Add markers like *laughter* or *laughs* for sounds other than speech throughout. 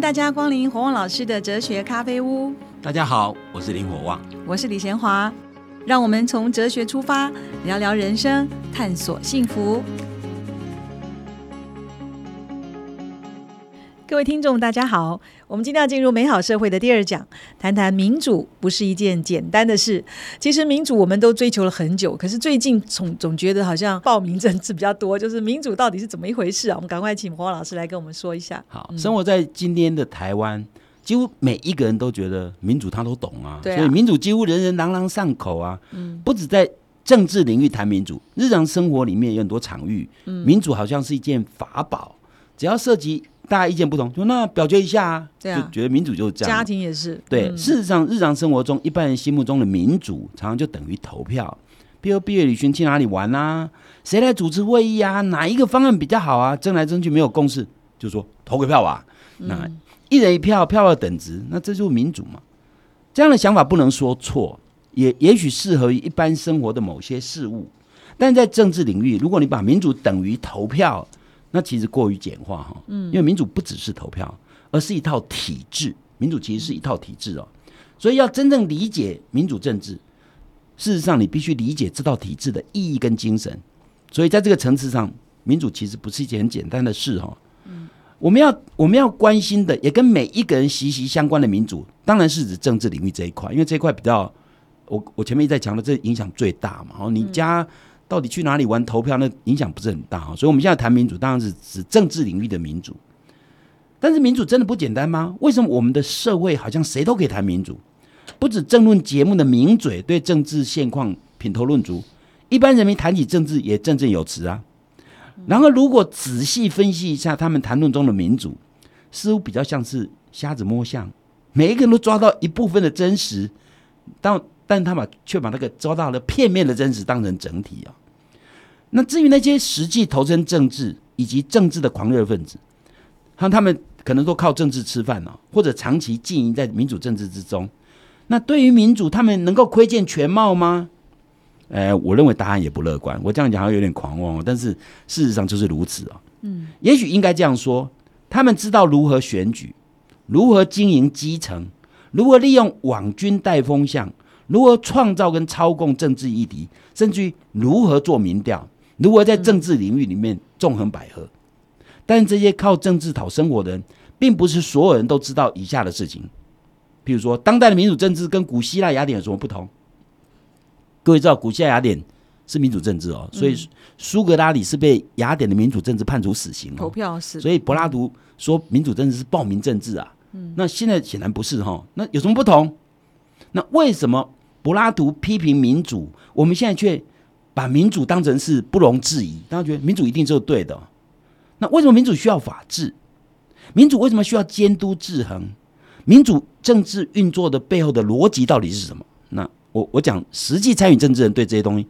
迎大家光临火旺老师的哲学咖啡屋。大家好，我是林火旺，我是李贤华。让我们从哲学出发，聊聊人生，探索幸福。位听众，大家好。我们今天要进入美好社会的第二讲，谈谈民主不是一件简单的事。其实民主我们都追求了很久，可是最近总总觉得好像报名政治比较多。就是民主到底是怎么一回事啊？我们赶快请黄老师来跟我们说一下。好，生活在今天的台湾，几乎每一个人都觉得民主他都懂啊，所以民主几乎人人朗朗上口啊。嗯，不止在政治领域谈民主，日常生活里面有很多场域，民主好像是一件法宝，只要涉及。大家意见不同，就那表决一下啊，就觉得民主就是这样。家庭也是对。事实上，日常生活中一般人心目中的民主，常常就等于投票。比如毕业旅行去哪里玩啊？谁来主持会议啊？哪一个方案比较好啊？争来争去没有共识，就说投个票吧。那一人一票，票要等值，那这就是民主嘛？这样的想法不能说错，也也许适合于一般生活的某些事物，但在政治领域，如果你把民主等于投票。那其实过于简化哈，嗯，因为民主不只是投票，而是一套体制。民主其实是一套体制哦，所以要真正理解民主政治，事实上你必须理解这套体制的意义跟精神。所以在这个层次上，民主其实不是一件很简单的事哈。嗯，我们要我们要关心的，也跟每一个人息息相关的民主，当然是指政治领域这一块，因为这一块比较，我我前面一再强调，这影响最大嘛。哦，你家。到底去哪里玩投票？那影响不是很大哈，所以我们现在谈民主，当然是指政治领域的民主。但是民主真的不简单吗？为什么我们的社会好像谁都可以谈民主？不止政论节目的名嘴对政治现况品头论足，一般人民谈起政治也振振有词啊。然而，如果仔细分析一下他们谈论中的民主，似乎比较像是瞎子摸象，每一个人都抓到一部分的真实，但但他把却把那个抓到了片面的真实当成整体啊。那至于那些实际投身政治以及政治的狂热分子，像他们可能都靠政治吃饭哦，或者长期经营在民主政治之中。那对于民主，他们能够窥见全貌吗？呃，我认为答案也不乐观。我这样讲好像有点狂妄，但是事实上就是如此啊。嗯，也许应该这样说：他们知道如何选举，如何经营基层，如何利用网军带风向，如何创造跟操控政治议题，甚至于如何做民调。如何在政治领域里面纵横捭阖？但这些靠政治讨生活的人，并不是所有人都知道以下的事情。譬如说，当代的民主政治跟古希腊雅典有什么不同？各位知道，古希腊雅典是民主政治哦，所以苏格拉底是被雅典的民主政治判处死刑，投票是。所以柏拉图说民主政治是暴民政治啊。嗯，那现在显然不是哈。那有什么不同？那为什么柏拉图批评民主，我们现在却？把民主当成是不容置疑，大家觉得民主一定是对的。那为什么民主需要法治？民主为什么需要监督制衡？民主政治运作的背后的逻辑到底是什么？那我我讲，实际参与政治人对这些东西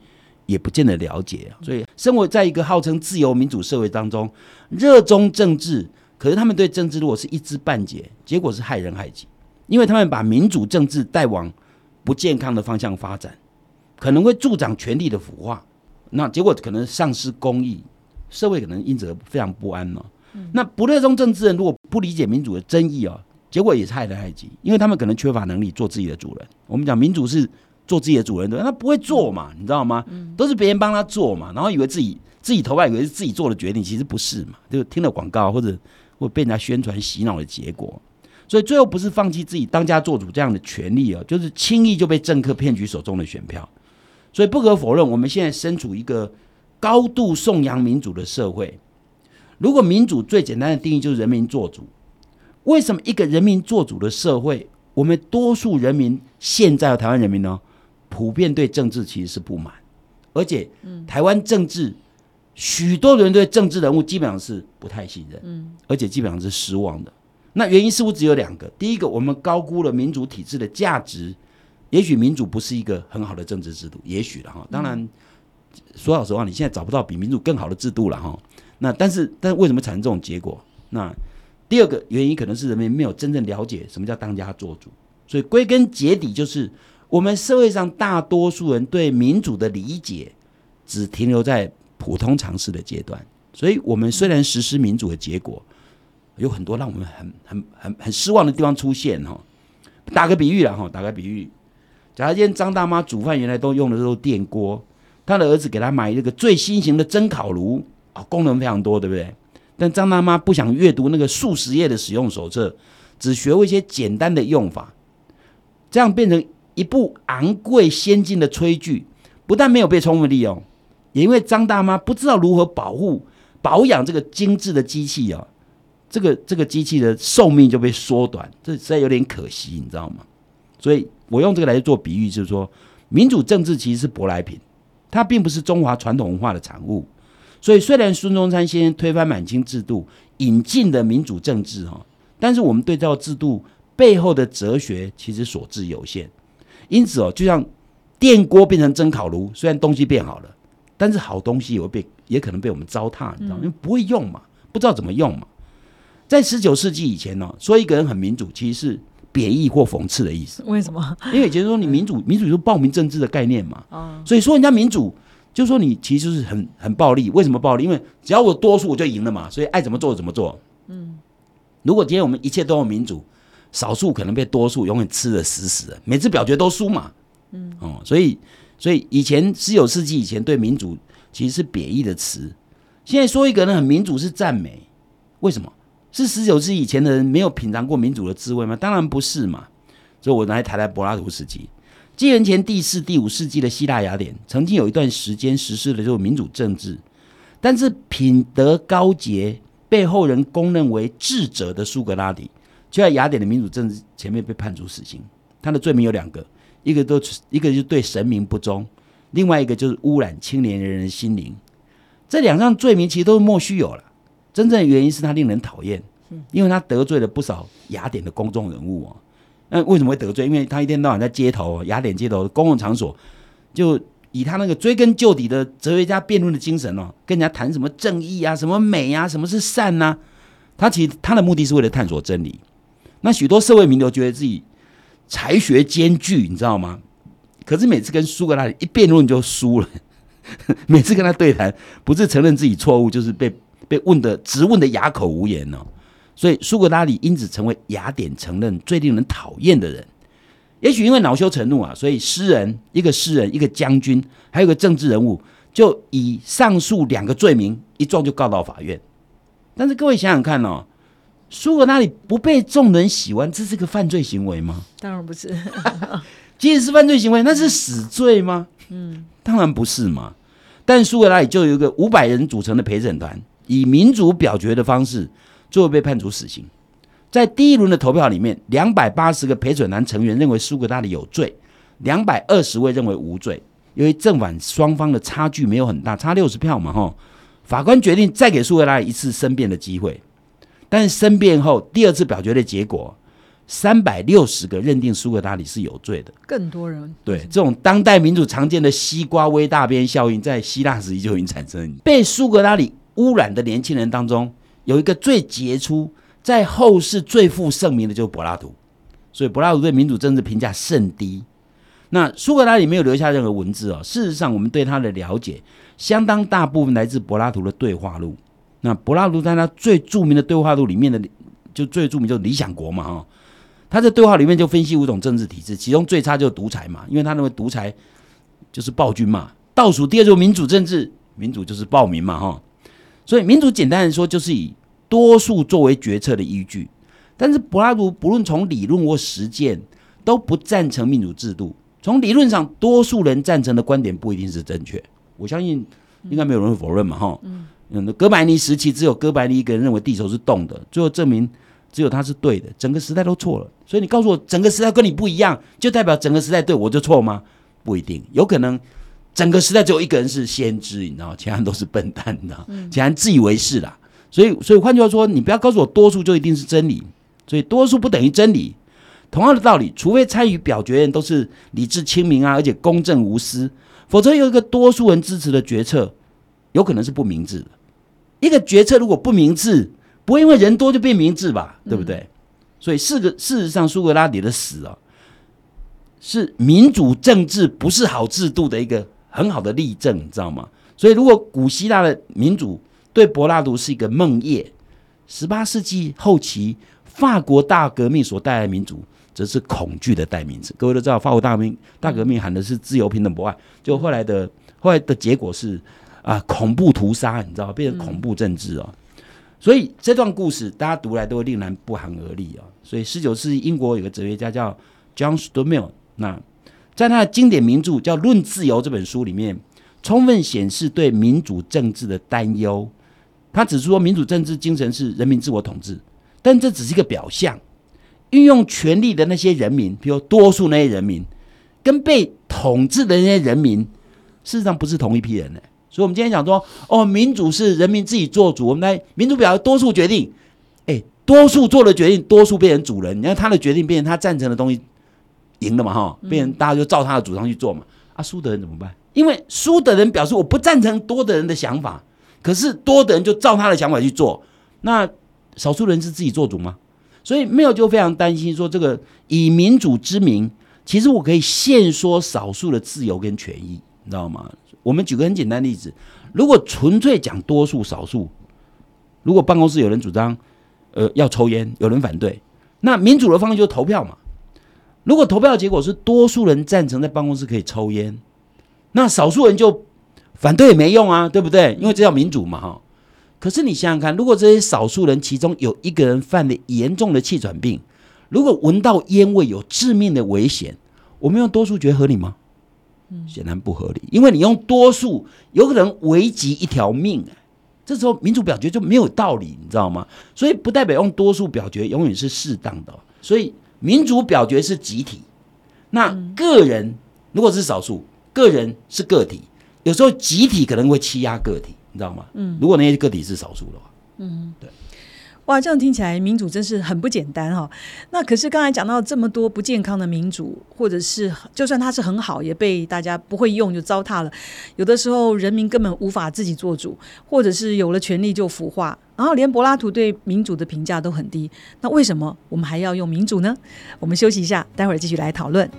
也不见得了解啊。所以，生活在一个号称自由民主社会当中，热衷政治，可是他们对政治如果是一知半解，结果是害人害己，因为他们把民主政治带往不健康的方向发展。可能会助长权力的腐化，那结果可能丧失公义，社会可能因此非常不安呢。那不热衷政治人如果不理解民主的真意哦，结果也是害人害己，因为他们可能缺乏能力做自己的主人。我们讲民主是做自己的主人的，他不会做嘛，你知道吗？都是别人帮他做嘛，然后以为自己自己投票，以为是自己做的决定，其实不是嘛，就听了广告或者或被人家宣传洗脑的结果。所以最后不是放弃自己当家做主这样的权利啊，就是轻易就被政客骗取手中的选票。所以不可否认，我们现在身处一个高度颂扬民主的社会。如果民主最简单的定义就是人民做主，为什么一个人民做主的社会，我们多数人民现在的台湾人民呢，普遍对政治其实是不满，而且，台湾政治许多人对政治人物基本上是不太信任，嗯，而且基本上是失望的。那原因似乎只有两个：第一个，我们高估了民主体制的价值。也许民主不是一个很好的政治制度，也许了哈。当然，说老实话，你现在找不到比民主更好的制度了哈。那但是，但是为什么产生这种结果？那第二个原因可能是人们没有真正了解什么叫当家做主。所以归根结底，就是我们社会上大多数人对民主的理解只停留在普通常识的阶段。所以我们虽然实施民主的结果，有很多让我们很很很很失望的地方出现哈。打个比喻了哈，打个比喻，假如今天张大妈煮饭原来都用的都是电锅，她的儿子给她买一个最新型的蒸烤炉啊，功能非常多，对不对？但张大妈不想阅读那个数十页的使用手册，只学会一些简单的用法，这样变成一部昂贵先进的炊具，不但没有被充分利用，也因为张大妈不知道如何保护保养这个精致的机器啊。这个这个机器的寿命就被缩短，这实在有点可惜，你知道吗？所以我用这个来做比喻，就是说，民主政治其实是舶来品，它并不是中华传统文化的产物。所以，虽然孙中山先生推翻满清制度，引进的民主政治哈，但是我们对照制度背后的哲学其实所知有限。因此哦，就像电锅变成蒸烤炉，虽然东西变好了，但是好东西也会被也可能被我们糟蹋，你知道吗？因为不会用嘛，不知道怎么用嘛。在十九世纪以前呢，说一个人很民主，其实是贬义或讽刺的意思。为什么？因为以前说你民主，民主就是暴民政治的概念嘛。所以说人家民主，就说你其实是很很暴力。为什么暴力？因为只要我多数我就赢了嘛，所以爱怎么做怎么做。嗯。如果今天我们一切都有民主，少数可能被多数永远吃的死死的，每次表决都输嘛。嗯。哦，所以所以以前十九世纪以前对民主其实是贬义的词，现在说一个人很民主是赞美。为什么？是十九世纪以前的人没有品尝过民主的滋味吗？当然不是嘛。所以我来谈谈柏拉图时期，纪元前第四、第五世纪的希腊雅典，曾经有一段时间实施的就是民主政治，但是品德高洁、被后人公认为智者的苏格拉底，就在雅典的民主政治前面被判处死刑。他的罪名有两个，一个都一个就是对神明不忠，另外一个就是污染青年人的心灵。这两项罪名其实都是莫须有了。真正的原因是他令人讨厌，因为他得罪了不少雅典的公众人物啊。那为什么会得罪？因为他一天到晚在街头、雅典街头公共场所，就以他那个追根究底的哲学家辩论的精神哦，跟人家谈什么正义啊、什么美啊、什么是善呐。他其实他的目的是为了探索真理。那许多社会名流觉得自己才学兼具，你知道吗？可是每次跟苏格拉底一辩论就输了，*laughs* 每次跟他对谈，不是承认自己错误，就是被。被问的直问的哑口无言哦，所以苏格拉底因此成为雅典承认最令人讨厌的人。也许因为恼羞成怒啊，所以诗人一个诗人一个将军还有个政治人物，就以上述两个罪名一状就告到法院。但是各位想想看哦，苏格拉底不被众人喜欢，这是个犯罪行为吗？当然不是。*laughs* 即使是犯罪行为，那是死罪吗？嗯，当然不是嘛。但苏格拉底就有一个五百人组成的陪审团。以民主表决的方式，最后被判处死刑。在第一轮的投票里面，两百八十个陪审团成员认为苏格拉底有罪，两百二十位认为无罪。因为正反双方的差距没有很大，差六十票嘛，哈，法官决定再给苏格拉底一次申辩的机会。但是申辩后，第二次表决的结果，三百六十个认定苏格拉底是有罪的。更多人对这种当代民主常见的西瓜微大边效应，在希腊时期就已经产生，被苏格拉底。污染的年轻人当中，有一个最杰出，在后世最负盛名的，就是柏拉图。所以柏拉图对民主政治评价甚低。那苏格拉底没有留下任何文字哦。事实上，我们对他的了解，相当大部分来自柏拉图的对话录。那柏拉图在他最著名的对话录里面的，就最著名就是《理想国》嘛，哈。他在对话里面就分析五种政治体制，其中最差就是独裁嘛，因为他认为独裁就是暴君嘛。倒数第二就是民主政治，民主就是暴民嘛，哈。所以民主简单的说，就是以多数作为决策的依据。但是柏拉图不论从理论或实践，都不赞成民主制度。从理论上，多数人赞成的观点不一定是正确。我相信应该没有人会否认嘛，哈。嗯，哥白尼时期只有哥白尼一个人认为地球是动的，最后证明只有他是对的，整个时代都错了。所以你告诉我，整个时代跟你不一样，就代表整个时代对我就错吗？不一定，有可能。整个时代只有一个人是先知，你知道，其他人都是笨蛋的，其他人自以为是啦。所以，所以换句话说，你不要告诉我多数就一定是真理，所以多数不等于真理。同样的道理，除非参与表决人都是理智清明啊，而且公正无私，否则有一个多数人支持的决策，有可能是不明智的。一个决策如果不明智，不会因为人多就变明智吧？对不对？所以，事个事实上，苏格拉底的死啊，是民主政治不是好制度的一个。很好的例证，你知道吗？所以，如果古希腊的民主对柏拉图是一个梦魇，十八世纪后期法国大革命所带来的民主，则是恐惧的代名词。各位都知道，法国大革命大革命喊的是自由、平等、博爱，就后来的后来的结果是啊，恐怖屠杀，你知道，变成恐怖政治哦。所以这段故事大家读来都会令人不寒而栗啊。所以十九世纪英国有个哲学家叫 John Stuart Mill，那在他的经典名著叫《论自由》这本书里面，充分显示对民主政治的担忧。他指出说，民主政治精神是人民自我统治，但这只是一个表象。运用权力的那些人民，比如多数那些人民，跟被统治的那些人民，事实上不是同一批人呢。所以，我们今天讲说，哦，民主是人民自己做主，我们来民主表达多数决定。哎，多数做了决定，多数变成主人，你看他的决定变成他赞成的东西赢了嘛？哈，变成大家就照他的主张去做嘛。啊，输的人怎么办？因为输的人表示我不赞成多的人的想法。可是多的人就照他的想法去做，那少数人是自己做主吗？所以没有就非常担心说，这个以民主之名，其实我可以限缩少数的自由跟权益，你知道吗？我们举个很简单例子，如果纯粹讲多数少数，如果办公室有人主张，呃，要抽烟，有人反对，那民主的方式就是投票嘛。如果投票结果是多数人赞成在办公室可以抽烟，那少数人就。反对也没用啊，对不对？因为这叫民主嘛，哈。可是你想想看，如果这些少数人其中有一个人犯了严重的气喘病，如果闻到烟味有致命的危险，我们用多数决合理吗？嗯，显然不合理，因为你用多数有可能危及一条命，这时候民主表决就没有道理，你知道吗？所以不代表用多数表决永远是适当的。所以民主表决是集体，那个人如果是少数，个人是个体。有时候集体可能会欺压个体，你知道吗？嗯，如果那些个体是少数的话，嗯，对。哇，这样听起来民主真是很不简单哈。那可是刚才讲到这么多不健康的民主，或者是就算它是很好，也被大家不会用就糟蹋了。有的时候人民根本无法自己做主，或者是有了权力就腐化，然后连柏拉图对民主的评价都很低。那为什么我们还要用民主呢？我们休息一下，待会儿继续来讨论。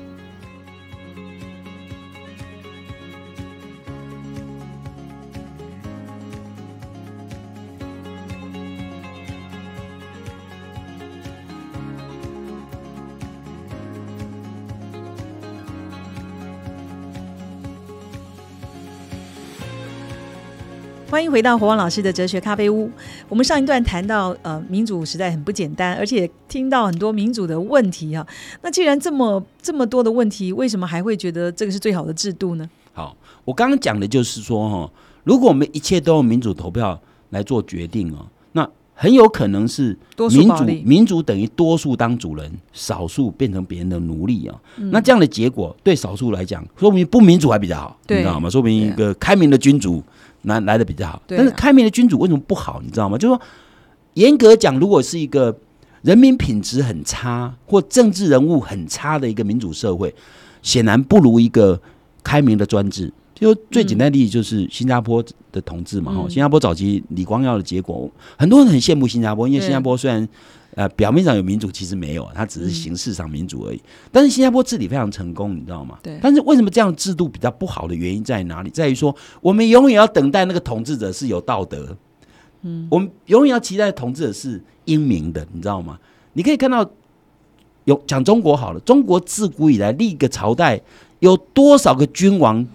欢迎回到火王老师的哲学咖啡屋。我们上一段谈到，呃，民主实在很不简单，而且听到很多民主的问题啊。那既然这么这么多的问题，为什么还会觉得这个是最好的制度呢？好，我刚刚讲的就是说，哈，如果我们一切都用民主投票来做决定哦，那很有可能是民主民主等于多数当主人，少数变成别人的奴隶啊。那这样的结果对少数来讲，说明不民主还比较好，你知道吗？说明一个开明的君主。来来的比较好，但是开明的君主为什么不好？你知道吗？就是说，严格讲，如果是一个人民品质很差或政治人物很差的一个民主社会，显然不如一个开明的专制。就最简单的例子就是新加坡的统治嘛。哈，新加坡早期李光耀的结果，很多人很羡慕新加坡，因为新加坡虽然。呃，表面上有民主，其实没有，它只是形式上民主而已。但是新加坡治理非常成功，你知道吗？对。但是为什么这样制度比较不好的原因在哪里？在于说，我们永远要等待那个统治者是有道德，嗯，我们永远要期待统治者是英明的，你知道吗？你可以看到，有讲中国好了，中国自古以来历个朝代有多少个君王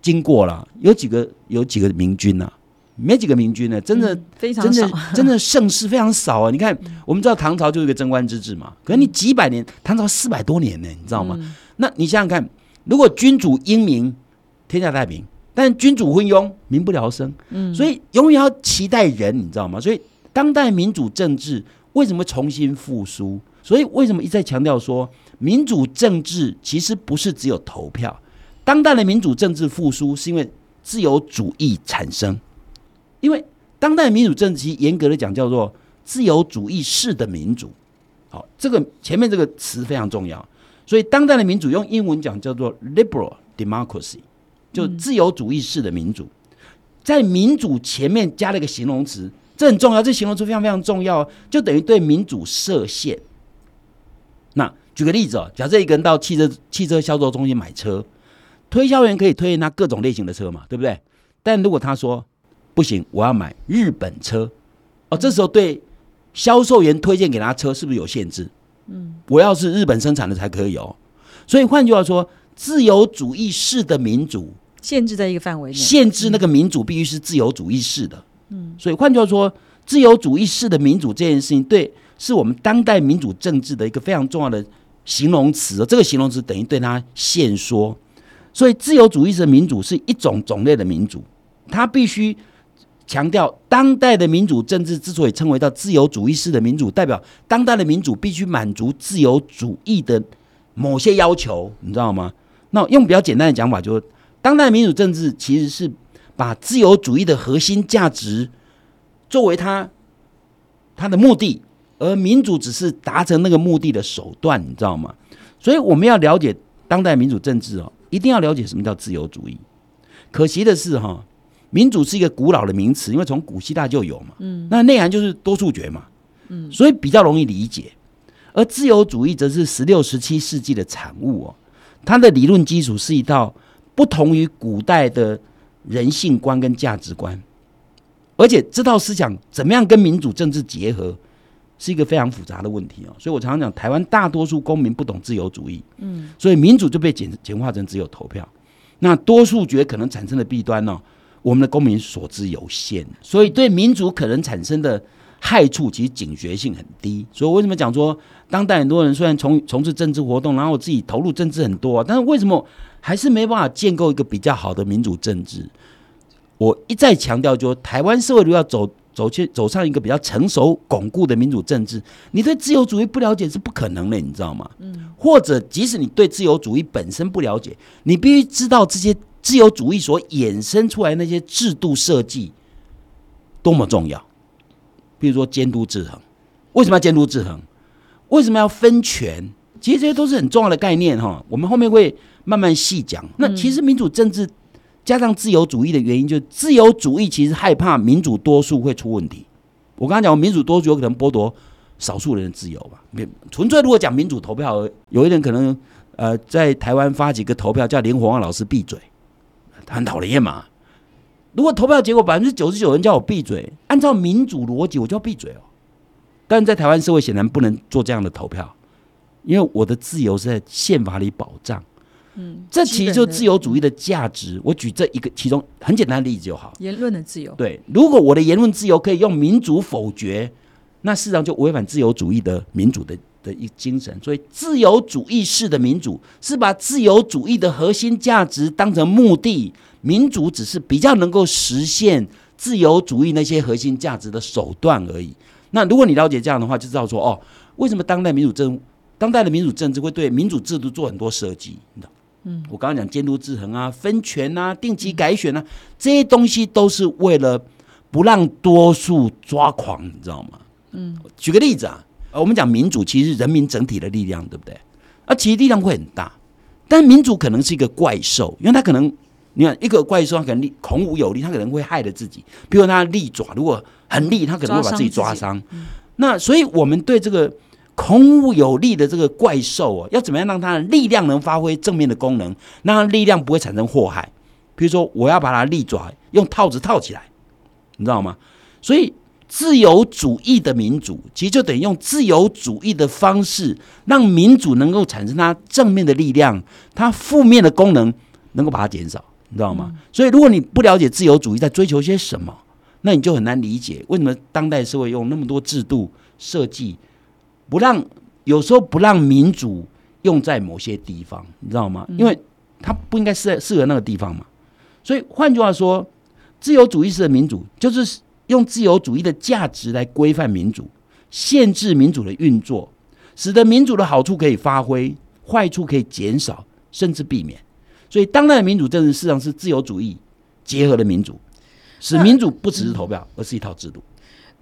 经过了？有几个？有几个明君呢？没几个明君呢，真的非常少，*laughs* 真的盛世非常少啊！你看，我们知道唐朝就是一个贞观之治嘛，可是你几百年，唐朝四百多年呢，你知道吗？那你想想看，如果君主英明，天下太平；但君主昏庸，民不聊生。嗯，所以永远要期待人，你知道吗？所以当代民主政治为什么重新复苏？所以为什么一再强调说，民主政治其实不是只有投票？当代的民主政治复苏，是因为自由主义产生。因为当代民主政治，严格的讲叫做自由主义式的民主。好，这个前面这个词非常重要。所以当代的民主用英文讲叫做 liberal democracy，就自由主义式的民主。在民主前面加了一个形容词，这很重要。这形容词非常非常重要，就等于对民主设限。那举个例子哦，假设一个人到汽车汽车销售中心买车，推销员可以推荐他各种类型的车嘛，对不对？但如果他说不行，我要买日本车。哦，这时候对销售员推荐给他车是不是有限制？嗯，我要是日本生产的才可以哦。所以换句话说，自由主义式的民主限制在一个范围内，限制那个民主必须是自由主义式的。嗯，所以换句话说，自由主义式的民主这件事情，对，是我们当代民主政治的一个非常重要的形容词。这个形容词等于对他限缩。所以，自由主义式的民主是一种种类的民主，它必须强调当代的民主政治之所以称为叫自由主义式的民主，代表当代的民主必须满足自由主义的某些要求，你知道吗？那用比较简单的讲法，就是当代民主政治其实是把自由主义的核心价值作为它它的目的，而民主只是达成那个目的的手段，你知道吗？所以我们要了解当代民主政治哦。一定要了解什么叫自由主义。可惜的是，哈，民主是一个古老的名词，因为从古希腊就有嘛。嗯，那内涵就是多数决嘛。嗯，所以比较容易理解。而自由主义则是十六、十七世纪的产物哦。它的理论基础是一套不同于古代的人性观跟价值观，而且这套思想怎么样跟民主政治结合？是一个非常复杂的问题哦，所以我常常讲，台湾大多数公民不懂自由主义，嗯，所以民主就被简简化成只有投票，那多数决可能产生的弊端呢，我们的公民所知有限，所以对民主可能产生的害处其实警觉性很低。所以为什么讲说，当代很多人虽然从从事政治活动，然后自己投入政治很多，啊但是为什么还是没办法建构一个比较好的民主政治？我一再强调，就台湾社会如果要走。走去走上一个比较成熟巩固的民主政治，你对自由主义不了解是不可能的，你知道吗？嗯。或者，即使你对自由主义本身不了解，你必须知道这些自由主义所衍生出来那些制度设计多么重要。比如说监督制衡，为什么要监督制衡？为什么要分权？其实这些都是很重要的概念哈。我们后面会慢慢细讲。那其实民主政治。加上自由主义的原因，就是自由主义其实害怕民主多数会出问题。我刚刚讲民主多数有可能剥夺少数人的自由吧？纯粹如果讲民主投票，有一人可能呃在台湾发几个投票，叫林火旺老师闭嘴，他很讨厌嘛。如果投票结果百分之九十九人叫我闭嘴，按照民主逻辑，我就要闭嘴哦。但是在台湾社会显然不能做这样的投票，因为我的自由是在宪法里保障。嗯，这其实就自由主义的价值。我举这一个其中很简单的例子就好。言论的自由。对，如果我的言论自由可以用民主否决，那事实上就违反自由主义的民主的的一精神。所以，自由主义式的民主是把自由主义的核心价值当成目的，民主只是比较能够实现自由主义那些核心价值的手段而已。那如果你了解这样的话，就知道说哦，为什么当代民主政当代的民主政治会对民主制度做很多设计？你知道？嗯，我刚刚讲监督制衡啊、分权啊、定期改选啊，这些东西都是为了不让多数抓狂，你知道吗？嗯，举个例子啊，我们讲民主其实是人民整体的力量，对不对？啊，其实力量会很大，但民主可能是一个怪兽，因为它可能你看一个怪兽，它可能孔武有力，它可能会害了自己。比如它利爪如果很利，它可能会把自己抓伤。那所以我们对这个。孔武有力的这个怪兽啊，要怎么样让它的力量能发挥正面的功能，让它力量不会产生祸害？比如说，我要把它利爪用套子套起来，你知道吗？所以，自由主义的民主其实就等于用自由主义的方式，让民主能够产生它正面的力量，它负面的功能能够把它减少，你知道吗？所以，如果你不了解自由主义在追求些什么，那你就很难理解为什么当代社会用那么多制度设计。不让有时候不让民主用在某些地方，你知道吗？因为它不应该适适合那个地方嘛。所以换句话说，自由主义式的民主就是用自由主义的价值来规范民主，限制民主的运作，使得民主的好处可以发挥，坏处可以减少，甚至避免。所以当代民主政治实际上是自由主义结合的民主，使民主不只是投票，而是一套制度。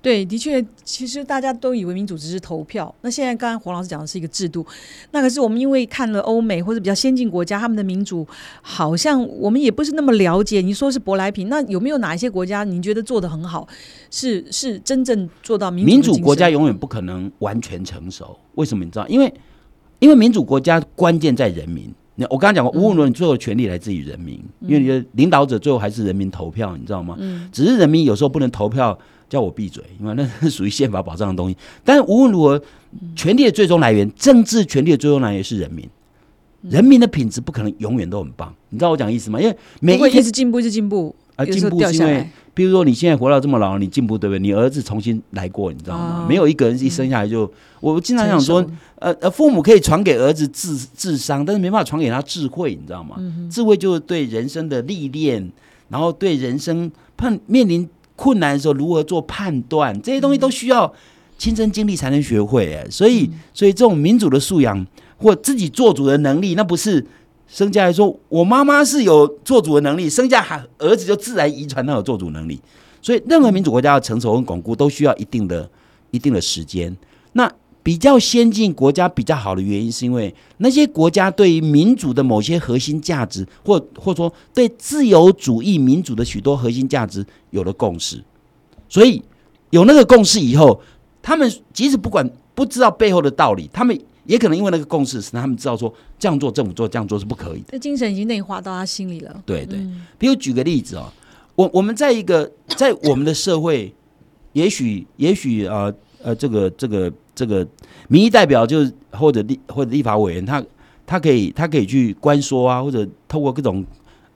对，的确，其实大家都以为民主只是投票。那现在刚刚黄老师讲的是一个制度，那可是我们因为看了欧美或者比较先进国家，他们的民主好像我们也不是那么了解。你说是舶来品，那有没有哪一些国家你觉得做的很好，是是真正做到民民主国家永远不可能完全成熟？为什么你知道？因为因为民主国家关键在人民。你我刚刚讲过，无论最后权力来自于人民，因为你的领导者最后还是人民投票，你知道吗？嗯，只是人民有时候不能投票。叫我闭嘴，因为那是属于宪法保障的东西。但是无论如何，权力的最终来源，政治权力的最终来源是人民。人民的品质不可能永远都很棒，你知道我讲意思吗？因为每不会一直进步，一直进步，啊，进步是因为比如说你现在活到这么老，你进步对不对？你儿子重新来过，你知道吗？哦没有一个人一生下来就，我经常想说呃呃，父母可以传给儿子智智商，但是没办法传给他智慧，你知道吗？嗯智慧就是对人生的历练，然后对人生碰面临困难的时候如何做判断，这些东西都需要亲身经历才能学会。哎，所以所以这种民主的素养或自己做主的能力，那不是。生下来说，我妈妈是有做主的能力，生下孩儿子就自然遗传他有做主能力。所以，任何民主国家要成熟跟巩固，都需要一定的、一定的时间。那比较先进国家比较好的原因，是因为那些国家对于民主的某些核心价值，或或说对自由主义民主的许多核心价值有了共识。所以有那个共识以后，他们即使不管不知道背后的道理，他们也可能因为那个共识，使他们知道说这样做政府做这样做是不可以的。这精神已经内化到他心里了。对对，比如举个例子哦，我我们在一个在我们的社会，也许也许呃呃，这个这个这个民意代表就是或者立或者立法委员，他他可以他可以去关说啊，或者透过各种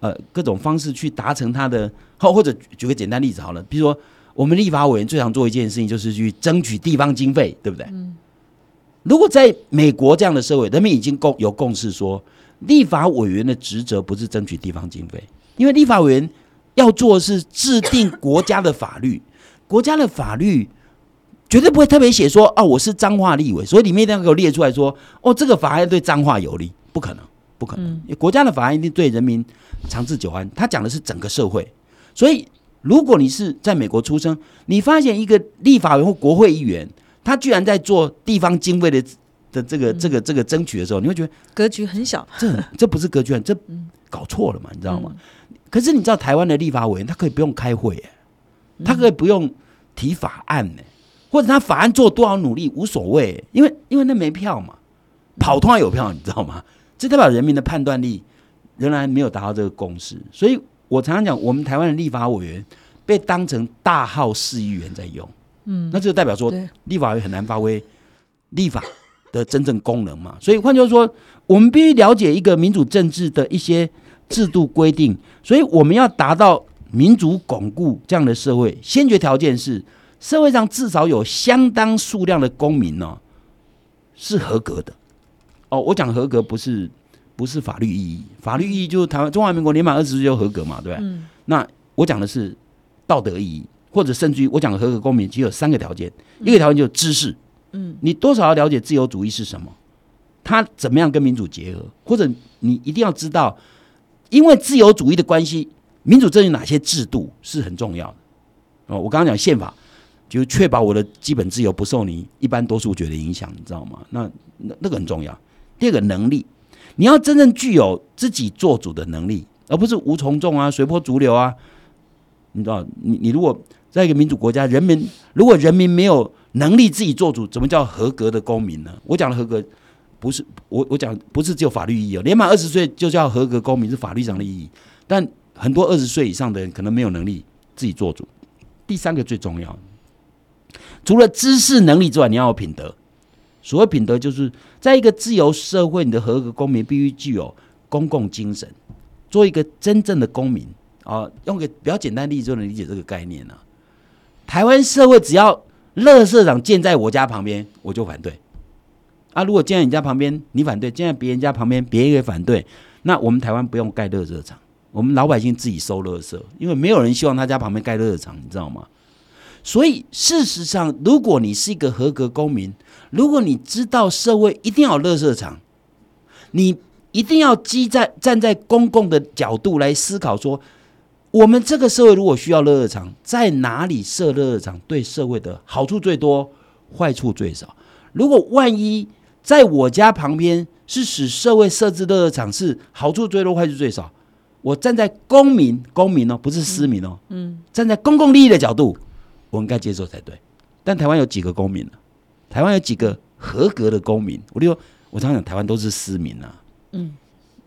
呃各种方式去达成他的，或或者举举个简单例子好了，比如说我们立法委员最常做一件事情就是去争取地方经费，对不对？嗯如果在美国这样的社会，人们已经共有共识说，立法委员的职责不是争取地方经费，因为立法委员要做的是制定国家的法律，国家的法律绝对不会特别写说，哦，我是彰化立委，所以里面一定要给我列出来说，哦，这个法案对彰化有利，不可能，不可能，国家的法案一定对人民长治久安，他讲的是整个社会，所以如果你是在美国出生，你发现一个立法委员或国会议员，他居然在做地方经费的的这个这个这个争取的时候，你会觉得。格局很小，这很这不是格局案，这搞错了嘛，你知道吗？可是你知道台湾的立法委员他可以不用开会，耶，他可以不用提法案呢，或者他法案做多少努力无所谓，因为因为那没票嘛，跑通常有票，你知道吗？*laughs* 这代表人民的判断力仍然没有达到这个共识，所以我常常讲，我们台湾的立法委员被当成大号市议员在用，嗯，那就代表说立法委员很难发挥立法的真正功能嘛。所以换句话说，我们必须了解一个民主政治的一些制度规定，所以我们要达到民主巩固这样的社会，先决条件是社会上至少有相当数量的公民呢、是合格的。哦，我讲合格不是不是法律意义，法律意义就是台湾中华民国年满二十岁就合格嘛，对吧？那我讲的是道德意义，或者甚至于我讲的合格公民，只有三个条件，一个条件就是知识，嗯，你多少要了解自由主义是什么，它怎么样跟民主结合，或者你一定要知道，因为自由主义的关系，民主政治哪些制度是很重要的。哦，我刚刚讲宪法，就是确保我的基本自由不受你一般多数决的影响，你知道吗？那那那个很重要。第二个能力，你要真正具有自己做主的能力，而不是无从众啊、随波逐流啊。你知道，你你如果在一个民主国家，人民如果人民没有能力自己做主，怎么叫合格的公民呢？我讲的合格不是我我讲不是只有法律意义哦，年满二十岁就叫合格公民是法律上的意义，但很多二十岁以上的人可能没有能力自己做主。第三个最重要，除了知识能力之外，你要有品德。所谓品德，就是在一个自由社会，你的合格公民必须具有公共精神，做一个真正的公民啊。用个比较简单的例子就能理解这个概念了、台湾社会只要垃圾场建在我家旁边，我就反对。啊，如果建在你家旁边，你反对；建在别人家旁边，别人也反对，那我们台湾不用盖垃圾场，我们老百姓自己收垃圾，因为没有人希望他家旁边盖垃圾场，你知道吗？所以事实上，如果你是一个合格公民，如果你知道社会一定要有垃圾场，你一定要基在站在公共的角度来思考说，我们这个社会如果需要垃圾场，在哪里设垃圾场对社会的好处最多，坏处最少？如果万一在我家旁边是使社会设置垃圾场是好处最多，坏处最少，我站在公民公民哦，不是私民哦，嗯，站在公共利益的角度，我应该接受才对。但台湾有几个公民呢、台湾有几个合格的公民？我就说，我常常讲，台湾都是私民啊。嗯，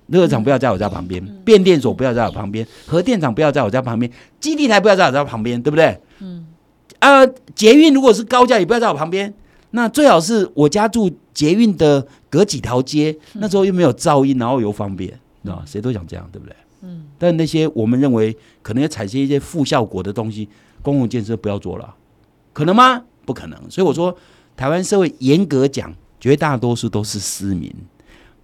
热场不要在我家旁边，变电所不要在我旁边，核电厂不要在我家旁边，基地台不要在我家旁边，对不对？嗯，啊，捷运如果是高架，也不要在我旁边。那最好是我家住捷运的隔几条街，那时候又没有噪音，然后又方便，知道谁都想这样，对不对？嗯。但那些我们认为可能要产生一些负效果的东西，公共建设不要做了，可能吗？不可能。所以我说，台湾社会严格讲，绝大多数都是私民，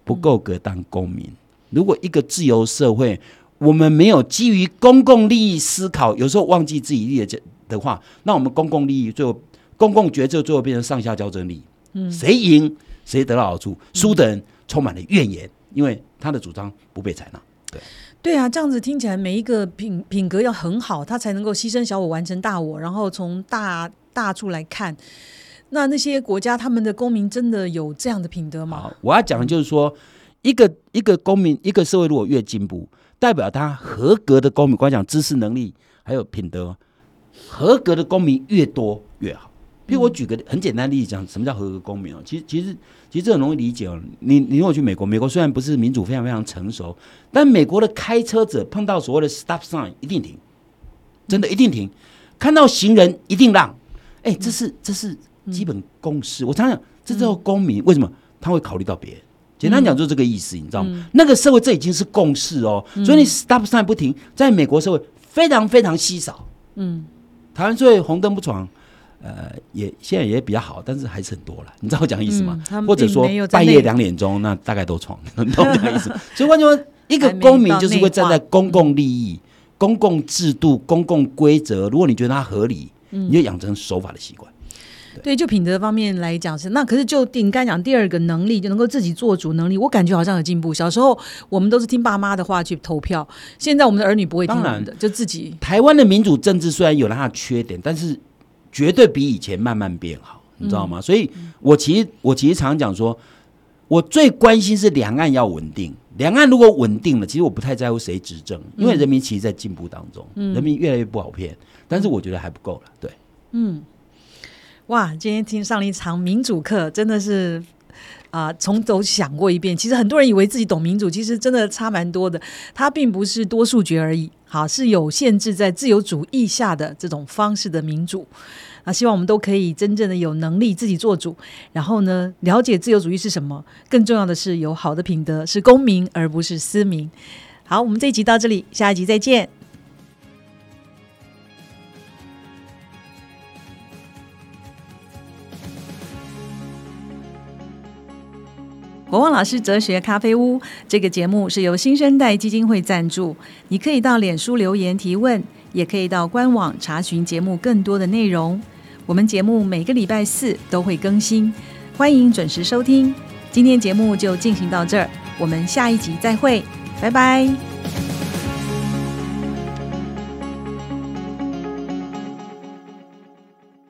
不够格当公民。如果一个自由社会，我们没有基于公共利益思考，有时候忘记自己利益的的话，那我们公共利益最后。公共决策最后变成上下交争力，嗯，谁赢谁得到好处，输的人充满了怨言，因为他的主张不被采纳。对，对啊，这样子听起来，每一个品品格要很好，他才能够牺牲小我完成大我，然后从大大处来看，那那些国家他们的公民真的有这样的品德吗？我要讲的就是说，一个一个公民，一个社会如果越进步，代表他合格的公民，光讲知识能力还有品德，合格的公民越多越好。比如我举个很简单的例子讲，什么叫合格公民哦？其实其实其实这很容易理解哦。你你如果去美国，美国虽然不是民主非常非常成熟，但美国的开车者碰到所谓的 stop sign 一定停，真的一定停。看到行人一定让，哎，这是这是基本共识。我常常这叫公民，为什么他会考虑到别人？简单讲就是这个意思，你知道吗？那个社会这已经是共识哦，所以你 stop sign 不停，在美国社会非常非常稀少。嗯，台湾社会红灯不闯。呃，也现在也比较好，但是还是很多了。你知道我讲意思吗？或者说半夜两点钟，那大概都闯，你 *laughs* 懂我讲意思？*laughs* 所以换句话说，一个公民就是会站在公共利益、公共制度、公共规则。如果你觉得它合理，你就养成守法的习惯。对，就品德方面来讲是那，可是就你刚才讲第二个能力，就能够自己做主能力，我感觉好像有进步。小时候我们都是听爸妈的话去投票，现在我们的儿女不会听的，就自己。台湾的民主政治虽然有了它的缺点，但是。绝对比以前慢慢变好，你知道吗？所以，我其实我其实常讲说，我最关心是两岸要稳定。两岸如果稳定了，其实我不太在乎谁执政，因为人民其实在进步当中，人民越来越不好骗。但是我觉得还不够了，对。嗯，哇，今天听上了一场民主课，真的是啊，从头想过一遍。其实很多人以为自己懂民主，其实真的差蛮多的。它并不是多数决而已，好是有限制在自由主义下的这种方式的民主。啊，希望我们都可以真正的有能力自己做主，然后呢，了解自由主义是什么。更重要的是有好的品德，是公民而不是私民。好，我们这一集到这里，下一集再见。国王老师哲学咖啡屋这个节目是由新生代基金会赞助，你可以到脸书留言提问，也可以到官网查询节目更多的内容。我们节目每个礼拜四都会更新，欢迎准时收听。今天节目就进行到这儿，我们下一集再会，拜拜。